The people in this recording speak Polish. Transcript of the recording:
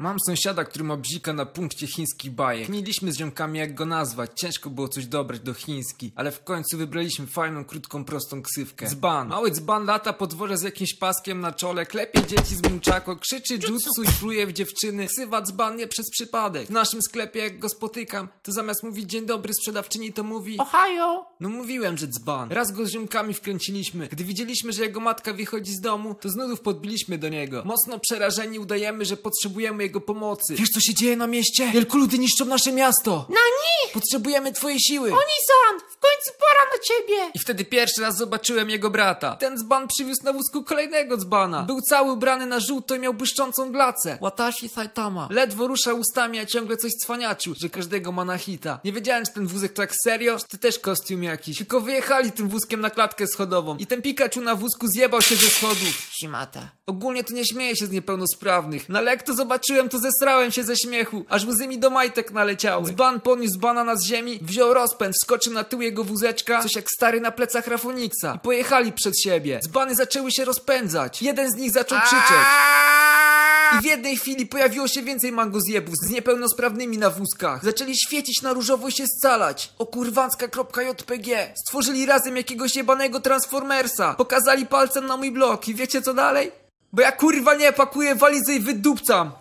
Mam sąsiada, który ma bzika na punkcie chińskich bajek. Mieliśmy z ziomkami jak go nazwać, ciężko było coś dobrać do chiński, ale w końcu wybraliśmy fajną, krótką, prostą ksywkę. Dzban. Mały dzban lata po dworze z jakimś paskiem na czole, klepie dzieci z muńczako, krzyczy jutsu i pluje w dziewczyny. Ksywa dzban nie przez przypadek. W naszym sklepie jak go spotykam, to zamiast mówić dzień dobry sprzedawczyni, to mówi... Ohio! No mówiłem, że dzban. Raz go z ziomkami wkręciliśmy. Gdy widzieliśmy, że jego matka wychodzi z domu, to z nudów podbiliśmy do niego. Mocno przerażeni udajemy, że potrzebujemy jego pomocy. Wiesz co się dzieje na mieście? Wielkoludy niszczą nasze miasto. Nani! Potrzebujemy twojej siły. Onisan! W końcu pora na ciebie! I wtedy pierwszy raz zobaczyłem jego brata. Ten dzban przywiózł na wózku kolejnego dzbana. Był cały ubrany na żółto i miał błyszczącą glacę. Watashi Saitama. Ledwo ruszał ustami, a ciągle coś cwaniaczył, że każdego ma na hita. Nie wiedziałem, czy ten wózek tak serio, czy to też kostium jakiś. Tylko wyjechali tym wózkiem na klatkę schodową. I ten Pikachu na wózku zjebał się ze schodów. Shimata. Ogólnie to nie śmieję się z niepełnosprawnych. No ale jak to zobaczyłem, to zesrałem się ze śmiechu. Aż łzy mi do majtek naleciały. Dzban poniósł banana z ziemi, wziął rozpęd, skoczył na tył jego wózeczka, coś jak stary na plecach Rafoniksa. I pojechali przed siebie. Dzbany zaczęły się rozpędzać. Jeden z nich zaczął krzyczeć. I w jednej chwili pojawiło się więcej mangozjebów z niepełnosprawnymi na wózkach. Zaczęli świecić na różowo i się scalać. O kurwancka.jpg. Stworzyli razem jakiegoś jebanego Transformersa. Pokazali palcem na mój blok i wiecie co dalej? Bo ja kurwa nie pakuję walizy i wydupcam.